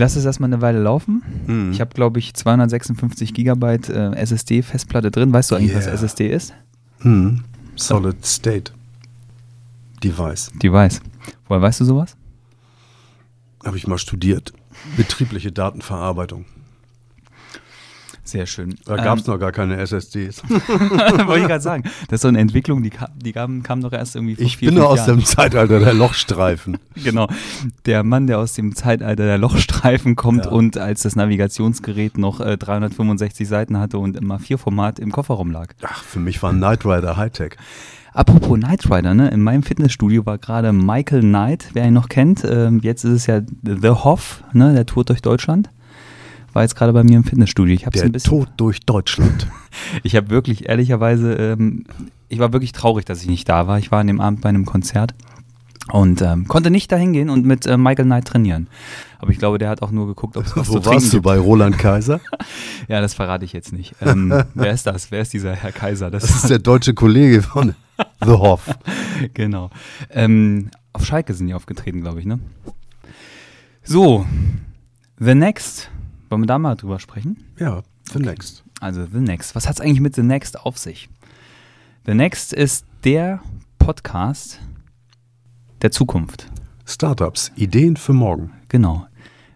lasse es erstmal eine Weile laufen. Mhm. Ich habe, glaube ich, 256 Gigabyte äh, SSD-Festplatte drin. Weißt du eigentlich, was Yeah. SSD ist? Hm. Solid State Device. Device. Woher weißt du sowas? Habe ich mal studiert. Betriebliche Datenverarbeitung. Sehr schön. Da gab es noch gar keine SSDs. Wollte ich gerade sagen. Das ist so eine Entwicklung, die, kam, die kam, kam doch erst irgendwie vor Ich vier, bin nur aus Jahren. dem Zeitalter der Lochstreifen. Genau. Der Mann, der aus dem Zeitalter der Lochstreifen kommt Ja. und als das Navigationsgerät noch äh, 365 Seiten hatte und im A4-Format im Kofferraum lag. Ach, für mich war Knight Rider Hightech. Apropos Knight Rider, ne? in meinem Fitnessstudio war gerade Michael Knight, wer ihn noch kennt. Ähm, jetzt ist es ja The Hoff, ne? der tourt durch Deutschland. War jetzt gerade bei mir im Fitnessstudio. Ich habe Der ein bisschen. Tod durch Deutschland. Ich habe wirklich, ehrlicherweise, ähm, ich war wirklich traurig, dass ich nicht da war. Ich war an dem Abend bei einem Konzert und ähm, konnte nicht dahin gehen und mit äh, Michael Knight trainieren. Aber ich glaube, der hat auch nur geguckt, ob es was zu Wo trinken warst du gibt. bei Roland Kaiser? Ja, das verrate ich jetzt nicht. Ähm, wer ist das? Wer ist dieser Herr Kaiser? Das Das ist der deutsche Kollege von The Hoff. genau. Ähm, auf Schalke sind die aufgetreten, glaube ich, ne? So, The Next. Wollen wir da mal drüber sprechen? Ja, the next. Also The Next. Was hat es eigentlich mit The Next auf sich? The Next ist der Podcast der Zukunft. Startups, Ideen für morgen. Genau.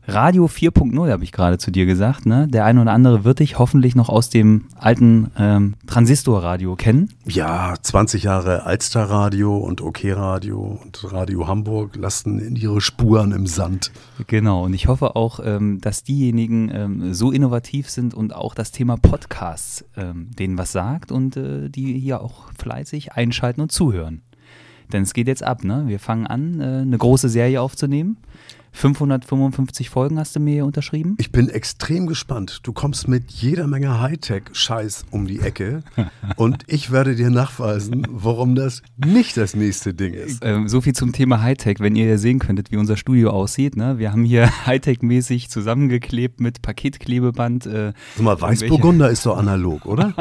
Radio 4.0 habe ich gerade zu dir gesagt. Ne? Der eine oder andere wird dich hoffentlich noch aus dem alten ähm, Transistorradio kennen. Ja, 20 Jahre Alsterradio und OK Radio und Radio Hamburg lassen in ihre Spuren im Sand. Genau, und ich hoffe auch, ähm, dass diejenigen ähm, so innovativ sind und auch das Thema Podcasts ähm, denen was sagt und äh, die hier auch fleißig einschalten und zuhören. Denn es geht jetzt ab, ne? Wir fangen an, äh, eine große Serie aufzunehmen. 555 Folgen hast du mir hier unterschrieben. Ich bin extrem gespannt. Du kommst mit jeder Menge Hightech-Scheiß um die Ecke und ich werde dir nachweisen, warum das nicht das nächste Ding ist. Ähm, so viel zum Thema Hightech, wenn ihr sehen könntet, wie unser Studio aussieht. Ne? Wir haben hier Hightech-mäßig zusammengeklebt mit Paketklebeband. Äh, Sag mal, Weißburgunder ist doch analog, oder?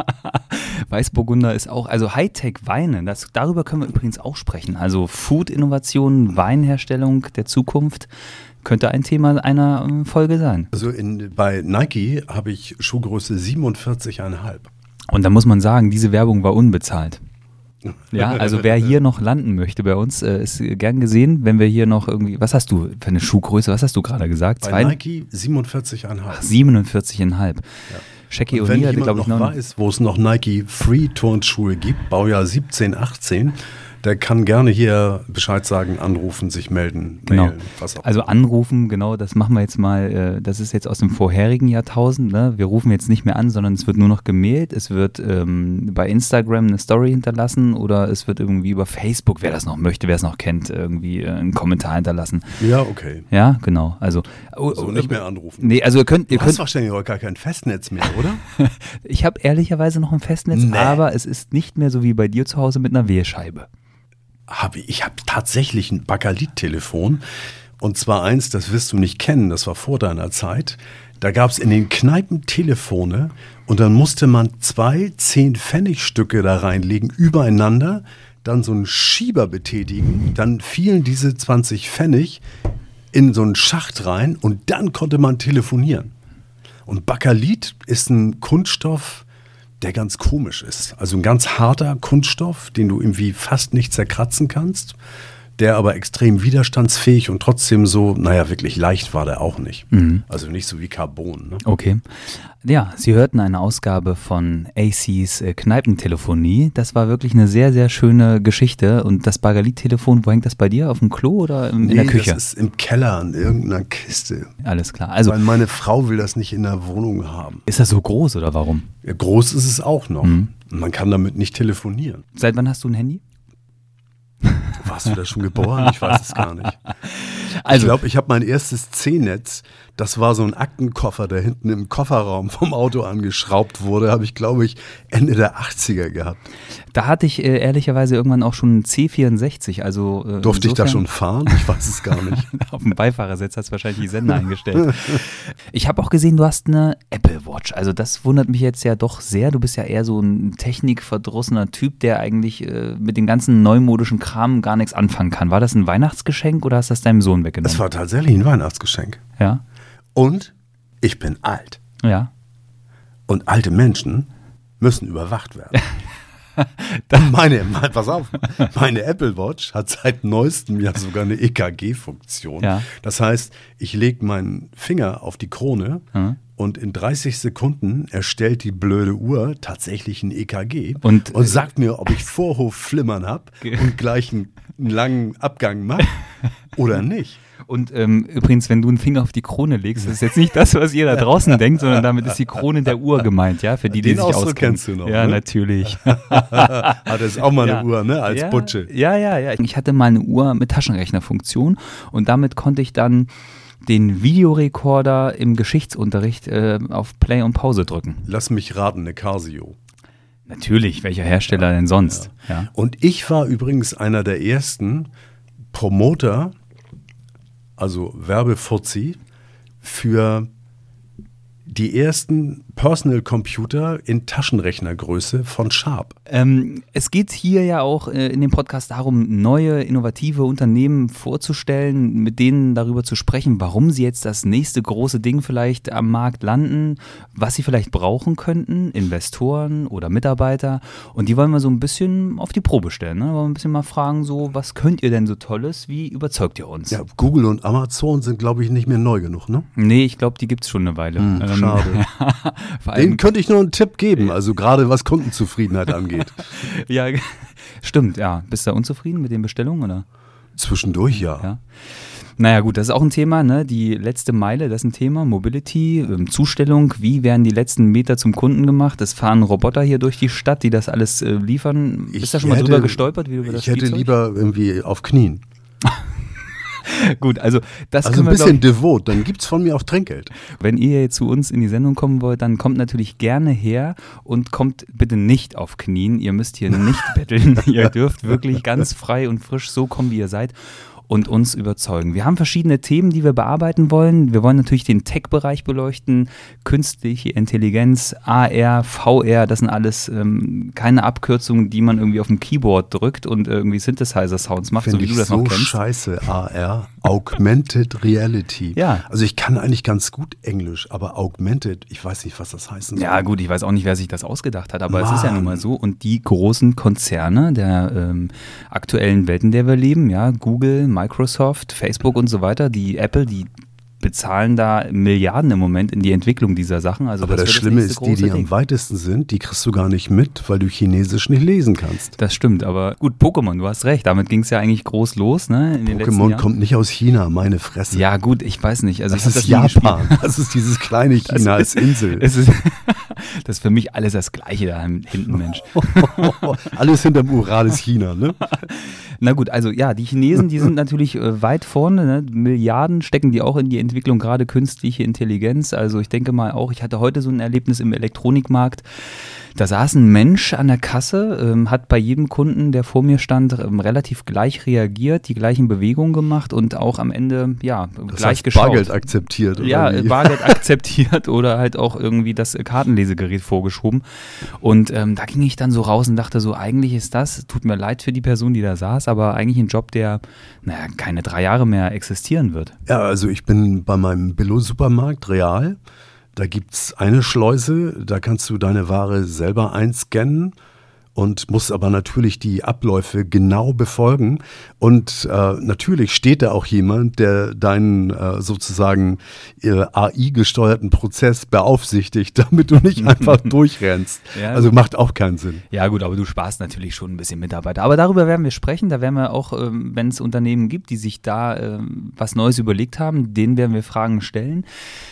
Weißburgunder ist auch, also Hightech-Weine, darüber können wir übrigens auch sprechen. Also Food-Innovationen, Weinherstellung der Zukunft könnte ein Thema einer äh, Folge sein. Also in, bei Nike habe ich Schuhgröße 47,5. Und da muss man sagen, diese Werbung war unbezahlt. Ja, also wer hier noch landen möchte bei uns, äh, ist gern gesehen, wenn wir hier noch irgendwie, was hast du für eine Schuhgröße, was hast du gerade gesagt? Bei Zwei- Nike 47,5. 47,5. Shaggy Und wenn O'Neal glaube ich, noch noch. weiß, wo es noch Nike Free Turnschuhe gibt, Baujahr 17, 18, der kann gerne hier Bescheid sagen, anrufen, sich melden, Genau. mailen, was auch Also anrufen, genau, das machen wir jetzt mal. Äh, das ist jetzt aus dem vorherigen Jahrtausend. Ne? Wir rufen jetzt nicht mehr an, sondern es wird nur noch gemailt. Es wird ähm, bei Instagram eine Story hinterlassen oder es wird irgendwie über Facebook, wer das noch möchte, wer es noch kennt, irgendwie äh, einen Kommentar hinterlassen. Ja, okay. Ja, genau. Also, oh, So oh, nicht mehr anrufen. Nee, also ihr könnt, ihr Du hast könnt wahrscheinlich auch gar kein Festnetz mehr, oder? ich habe ehrlicherweise noch ein Festnetz, Nee. aber es ist nicht mehr so wie bei dir zu Hause mit einer Wählscheibe. Hab ich habe tatsächlich ein Bakelit-Telefon. Und zwar eins, das wirst du nicht kennen, das war vor deiner Zeit. Da gab es in den Kneipen Telefone und dann musste man zwei 10-Pfennig-Stücke da reinlegen, übereinander, dann so einen Schieber betätigen, dann fielen diese 20 Pfennig in so einen Schacht rein und dann konnte man telefonieren. Und Bakalit ist ein Kunststoff, der ganz komisch ist. Also ein ganz harter Kunststoff, den du irgendwie fast nicht zerkratzen kannst, der aber extrem widerstandsfähig und trotzdem so, naja, wirklich leicht war der auch nicht. Also nicht so wie Carbon. Ne? Okay. Ja, Sie hörten eine Ausgabe von ACs äh, Kneipentelefonie. Das war wirklich eine sehr, sehr schöne Geschichte. Und das Bagalit-Telefon, wo hängt das bei dir? Auf dem Klo oder in, in der Küche? das ist im Keller in irgendeiner Kiste. Alles klar. Also, Weil meine Frau will das nicht in der Wohnung haben. ist das so groß oder warum? Ja, groß ist es auch noch. Mhm. Man kann damit nicht telefonieren. Seit wann hast du ein Handy? Warst du da schon geboren? Ich weiß es gar nicht. Also, ich glaube, ich habe mein erstes C-Netz. Das war so ein Aktenkoffer, der hinten im Kofferraum vom Auto angeschraubt wurde. Habe ich, glaube ich, Ende der 80er gehabt. da hatte ich äh, ehrlicherweise irgendwann auch schon einen C64. Also, äh, Durfte ich da schon fahren? Ich weiß es gar nicht. Auf dem Beifahrersitz hast du wahrscheinlich die Sender eingestellt. Ich habe auch gesehen, du hast eine Apple Watch. Also das wundert mich jetzt ja doch sehr. Du bist ja eher so ein technikverdrossener Typ, der eigentlich äh, mit dem ganzen neumodischen Kram gar nichts anfangen kann. War das ein Weihnachtsgeschenk oder hast du das deinem Sohn weggenommen? Das war tatsächlich ein Weihnachtsgeschenk. ja. Und ich bin alt. Ja. Und alte Menschen müssen überwacht werden. meine, pass auf, meine Apple Watch hat seit neuestem ja sogar eine EKG-Funktion. Ja. Das heißt, ich lege meinen Finger auf die Krone Mhm. Und in 30 Sekunden erstellt die blöde Uhr tatsächlich ein EKG Und- und sagt mir, ob ich Vorhofflimmern habe und gleich einen, einen langen Abgang mache oder nicht. Und ähm, übrigens, wenn du einen Finger auf die Krone legst, das ist jetzt nicht das, was ihr da draußen denkt, sondern damit ist die Krone der Uhr gemeint, ja, für die, die Den sich Ausdruck auskennen. kennst du noch, Ja, ne? natürlich. Ah, das ist auch mal eine Ja. Uhr, ne? Als ja, Butsche. Ja, ja, ja. Ich hatte mal eine Uhr mit Taschenrechnerfunktion und damit konnte ich dann den Videorekorder im Geschichtsunterricht äh, auf Play und Pause drücken. Lass mich raten, eine Casio. Natürlich, welcher Hersteller denn sonst? Ja. Und ich war übrigens einer der ersten Promoter, also Werbefuzzi, für die ersten Personal Computer in Taschenrechnergröße von Sharp. Ähm, es geht hier ja auch äh, in dem Podcast darum, neue, innovative Unternehmen vorzustellen, mit denen darüber zu sprechen, warum sie jetzt das nächste große Ding vielleicht am Markt landen, was sie vielleicht brauchen könnten, Investoren oder Mitarbeiter. Und die wollen wir so ein bisschen auf die Probe stellen. Ne? Wollen wir ein bisschen mal fragen, so, was könnt ihr denn so Tolles? Wie überzeugt ihr uns? Ja, Google und Amazon sind, glaube ich, nicht mehr neu genug, ne? Nee, ich glaube, die gibt es schon eine Weile. Ähm, schade. allem, könnte ich nur einen Tipp geben, also gerade was Kundenzufriedenheit angeht. ja, stimmt, ja. Bist du da unzufrieden mit den Bestellungen, oder? Zwischendurch ja. Ja. Naja gut, das ist auch ein Thema, ne? Die letzte Meile, das ist ein Thema. Mobility, ähm, Zustellung, wie werden die letzten Meter zum Kunden gemacht? Es fahren Roboter hier durch die Stadt, die das alles äh, liefern. Ich Bist du da schon mal hätte- drüber gestolpert, wie du über das Ich hätte Spielzeug? lieber irgendwie auf Knien. Gut, also das Also ein bisschen glaub, devot, dann gibt's von mir auch Trinkgeld. wenn ihr jetzt zu uns in die Sendung kommen wollt, dann kommt natürlich gerne her und kommt bitte nicht auf Knien. Ihr müsst hier nicht betteln. ihr dürft wirklich ganz frei und frisch so kommen, wie ihr seid. Und uns überzeugen. Wir haben verschiedene Themen, die wir bearbeiten wollen. Wir wollen natürlich den Tech-Bereich beleuchten, künstliche Intelligenz, AR, VR, das sind alles ähm, keine Abkürzungen, die man irgendwie auf dem Keyboard drückt und irgendwie Synthesizer-Sounds macht, so Finde wie du das so noch kennst. scheiße, AR, Augmented Reality. Ja. Also ich kann eigentlich ganz gut Englisch, aber Augmented, ich weiß nicht, was das heißen soll. Ja, gut, ich weiß auch nicht, wer sich das ausgedacht hat, aber es ist ja Mann. nun mal so. Und die großen Konzerne der ähm, aktuellen Welt, in der wir leben, ja, Google, Microsoft, Facebook und so weiter, die Apple, die bezahlen da Milliarden im Moment in die Entwicklung dieser Sachen. Also aber das, wird Schlimme nächste ist, die, die Ding. am weitesten sind, die kriegst du gar nicht mit, weil du Chinesisch nicht lesen kannst. Das stimmt, aber gut, Pokémon, du hast recht, damit ging es ja eigentlich groß los, ne? Pokémon kommt nicht aus China, meine Fresse. Ja, gut, ich weiß nicht. Also das ist gespielt. Japan. Das ist dieses kleine China als Insel. Es ist, das ist für mich alles das Gleiche da hinten, Mensch. Alles hinterm Ural ist China, ne? Na gut, also ja, die Chinesen, die sind natürlich äh, weit vorne. Ne? Milliarden stecken die auch in die Entwicklung, gerade künstliche Intelligenz. Also ich denke mal auch, ich hatte heute so ein Erlebnis im Elektronikmarkt. Da saß ein Mensch an der Kasse, ähm, hat bei jedem Kunden, der vor mir stand, ähm, relativ gleich reagiert, die gleichen Bewegungen gemacht und auch am Ende, ja, Das gleich heißt, geschaut. Bargeld akzeptiert. Oder Ja, wie? äh, Bargeld akzeptiert oder halt auch irgendwie das äh, Kartenlesegerät vorgeschoben. Und ähm, da ging ich dann so raus und dachte so, eigentlich ist das, tut mir leid für die Person, die da saß, aber eigentlich ein Job, der, naja, keine drei Jahre mehr existieren wird. Ja, also ich bin bei meinem Billo-Supermarkt Real. Da gibt es eine Schleuse, da kannst du deine Ware selber einscannen und musst aber natürlich die Abläufe genau befolgen. Und äh, natürlich steht da auch jemand, der deinen äh, sozusagen äh, AI-gesteuerten Prozess beaufsichtigt, damit du nicht einfach durchrennst. Ja, also macht auch keinen Sinn. Ja gut, aber du sparst natürlich schon ein bisschen Mitarbeiter. Aber darüber werden wir sprechen. Da werden wir auch, ähm, wenn es Unternehmen gibt, die sich da ähm, was Neues überlegt haben, denen werden wir Fragen stellen.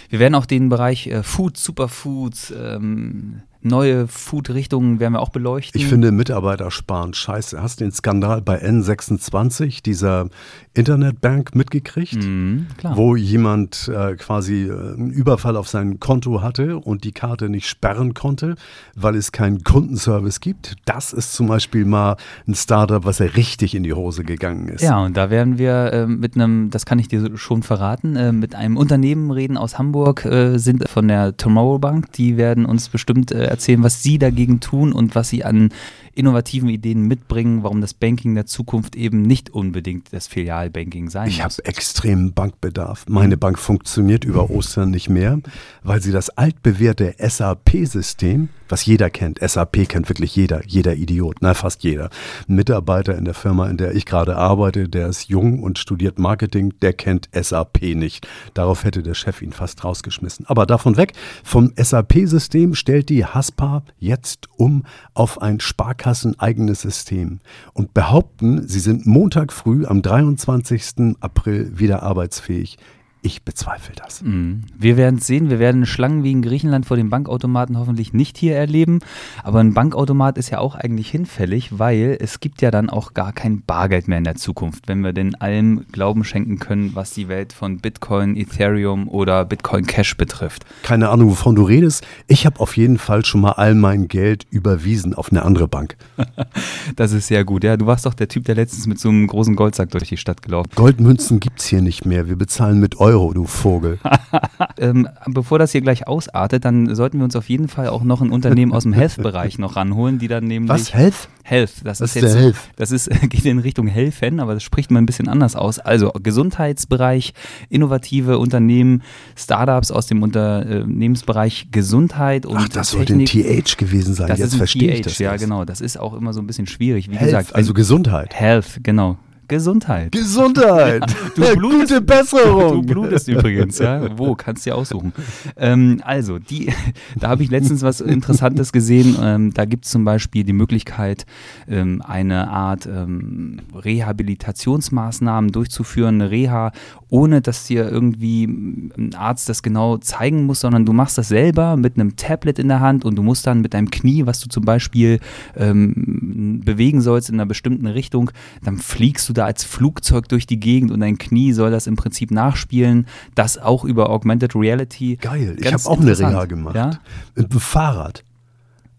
Wir werden auch den Bereich äh, Food, Superfoods, ähm, neue Food-Richtungen werden wir auch beleuchten. Ich finde Mitarbeiter sparen scheiße. Hast du den Skandal bei N26, dieser Internetbank, mitgekriegt? Mhm, klar. Wo jemand äh, quasi äh, einen Überfall auf sein Konto hatte und die Karte nicht sperren konnte, weil es keinen Kundenservice gibt. Das ist zum Beispiel mal ein Startup, was ja richtig in die Hose gegangen ist. Ja, und da werden wir äh, mit einem, das kann ich dir schon verraten, äh, mit einem Unternehmen reden aus Hamburg, äh, sind von der Tomorrow Bank. Die werden uns bestimmt äh, erzählen, was Sie dagegen tun und was Sie an innovativen Ideen mitbringen, warum das Banking der Zukunft eben nicht unbedingt das Filialbanking sein ich muss. Ich habe extremen Bankbedarf. Meine Bank funktioniert über Ostern nicht mehr, weil sie das altbewährte SAP-System, was jeder kennt, SAP kennt wirklich jeder, jeder Idiot, na fast jeder. Ein Mitarbeiter in der Firma, in der ich gerade arbeite, der ist jung und studiert Marketing, der kennt SAP nicht. Darauf hätte der Chef ihn fast rausgeschmissen. Aber davon weg, vom SAP-System stellt die HASPA jetzt um auf ein Sparkasseneigenes System und behaupten, sie sind Montag früh am 23. April wieder arbeitsfähig. Ich bezweifle das. Mhm. Wir werden es sehen. Wir werden Schlangen wie in Griechenland vor den Bankautomaten hoffentlich nicht hier erleben. Aber ein Bankautomat ist ja auch eigentlich hinfällig, weil es gibt ja dann auch gar kein Bargeld mehr in der Zukunft, wenn wir denn allem Glauben schenken können, was die Welt von Bitcoin, Ethereum oder Bitcoin Cash betrifft. Keine Ahnung, wovon du redest. Ich habe auf jeden Fall schon mal all mein Geld überwiesen auf eine andere Bank. das ist sehr gut. Ja, du warst doch der Typ, der letztens mit so einem großen Goldsack durch die Stadt gelaufen. Goldmünzen gibt es hier nicht mehr. Wir bezahlen mit Euro. Euro, du Vogel. ähm, bevor das hier gleich ausartet, dann sollten wir uns auf jeden Fall auch noch ein Unternehmen aus dem Health-Bereich noch ranholen, die dann nämlich. Was? Health? Health. Das Was ist jetzt. Health? Das ist, geht in Richtung Helfen, aber das spricht man ein bisschen anders aus. Also Gesundheitsbereich, innovative Unternehmen, Startups aus dem Unternehmensbereich Gesundheit und Ach, das soll ein TH gewesen sein. Das Jetzt verstehe TH, ich das. Ja, genau. Das ist auch immer so ein bisschen schwierig. Wie Health, gesagt, also Gesundheit. Health, genau. Gesundheit. Gesundheit. Ja, du blutest, Gute Besserung. Du blutest übrigens, ja. Wo? Kannst du dir aussuchen. Ähm, also, die, da habe ich letztens was Interessantes gesehen. Ähm, da gibt es zum Beispiel die Möglichkeit, ähm, eine Art ähm, Rehabilitationsmaßnahmen durchzuführen, eine Reha, ohne dass dir irgendwie ein Arzt das genau zeigen muss, sondern du machst das selber mit einem Tablet in der Hand und du musst dann mit deinem Knie, was du zum Beispiel ähm, bewegen sollst in einer bestimmten Richtung, dann fliegst du da als Flugzeug durch die Gegend und dein Knie soll das im Prinzip nachspielen. Das auch über Augmented Reality. Geil, ich habe auch eine Reha gemacht. Ja? Mit dem Fahrrad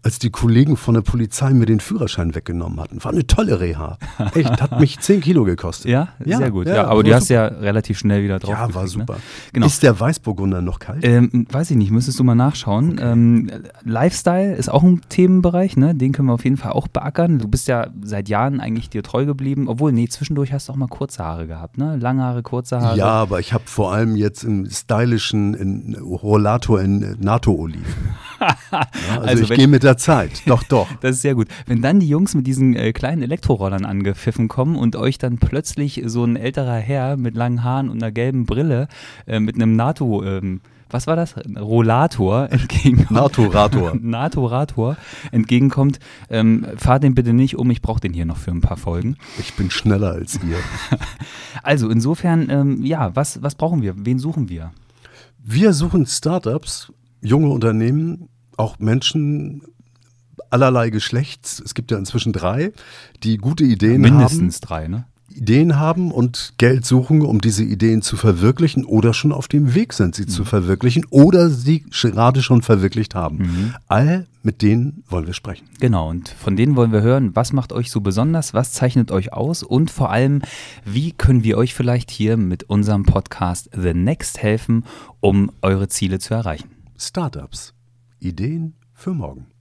als die Kollegen von der Polizei mir den Führerschein weggenommen hatten. War eine tolle Reha. Echt, hat mich 10 Kilo gekostet. Ja, ja sehr gut. Ja, ja aber du hast ja relativ schnell wieder drauf. Ja, war ne? super. Ne? Genau. Ist der Weißburgunder noch kalt? Ähm, weiß ich nicht, müsstest du mal nachschauen. Okay. Ähm, Lifestyle ist auch ein Themenbereich, ne? den können wir auf jeden Fall auch beackern. Du bist ja seit Jahren eigentlich dir treu geblieben, obwohl, nee, zwischendurch hast du auch mal kurze Haare gehabt, ne? Lange Haare, kurze Haare. Ja, aber ich habe vor allem jetzt einen stylischen in Rollator in NATO-Oliven. Also, also ich gehe mit der Zeit. Doch, doch. das ist sehr gut. Wenn dann die Jungs mit diesen äh, kleinen Elektrorollern angepfiffen kommen und euch dann plötzlich so ein älterer Herr mit langen Haaren und einer gelben Brille äh, mit einem NATO- ähm, was war das? Rollator entgegenkommt. Naturator. Naturator entgegenkommt. Ähm, fahr den bitte nicht um, ich brauche den hier noch für ein paar Folgen. Ich bin schneller als ihr. also insofern, ähm, ja, was, was brauchen wir? Wen suchen wir? Wir suchen Startups, junge Unternehmen, auch Menschen allerlei Geschlechts. Es gibt ja inzwischen drei, die gute Ideen Mindestens haben. Mindestens drei, ne? Ideen haben und Geld suchen, um diese Ideen zu verwirklichen oder schon auf dem Weg sind, sie mhm. zu verwirklichen oder sie gerade schon verwirklicht haben. Mhm. All mit denen wollen wir sprechen. Genau, und von denen wollen wir hören, was macht euch so besonders, was zeichnet euch aus und vor allem, wie können wir euch vielleicht hier mit unserem Podcast The Next helfen, um eure Ziele zu erreichen. Startups. Ideen für morgen.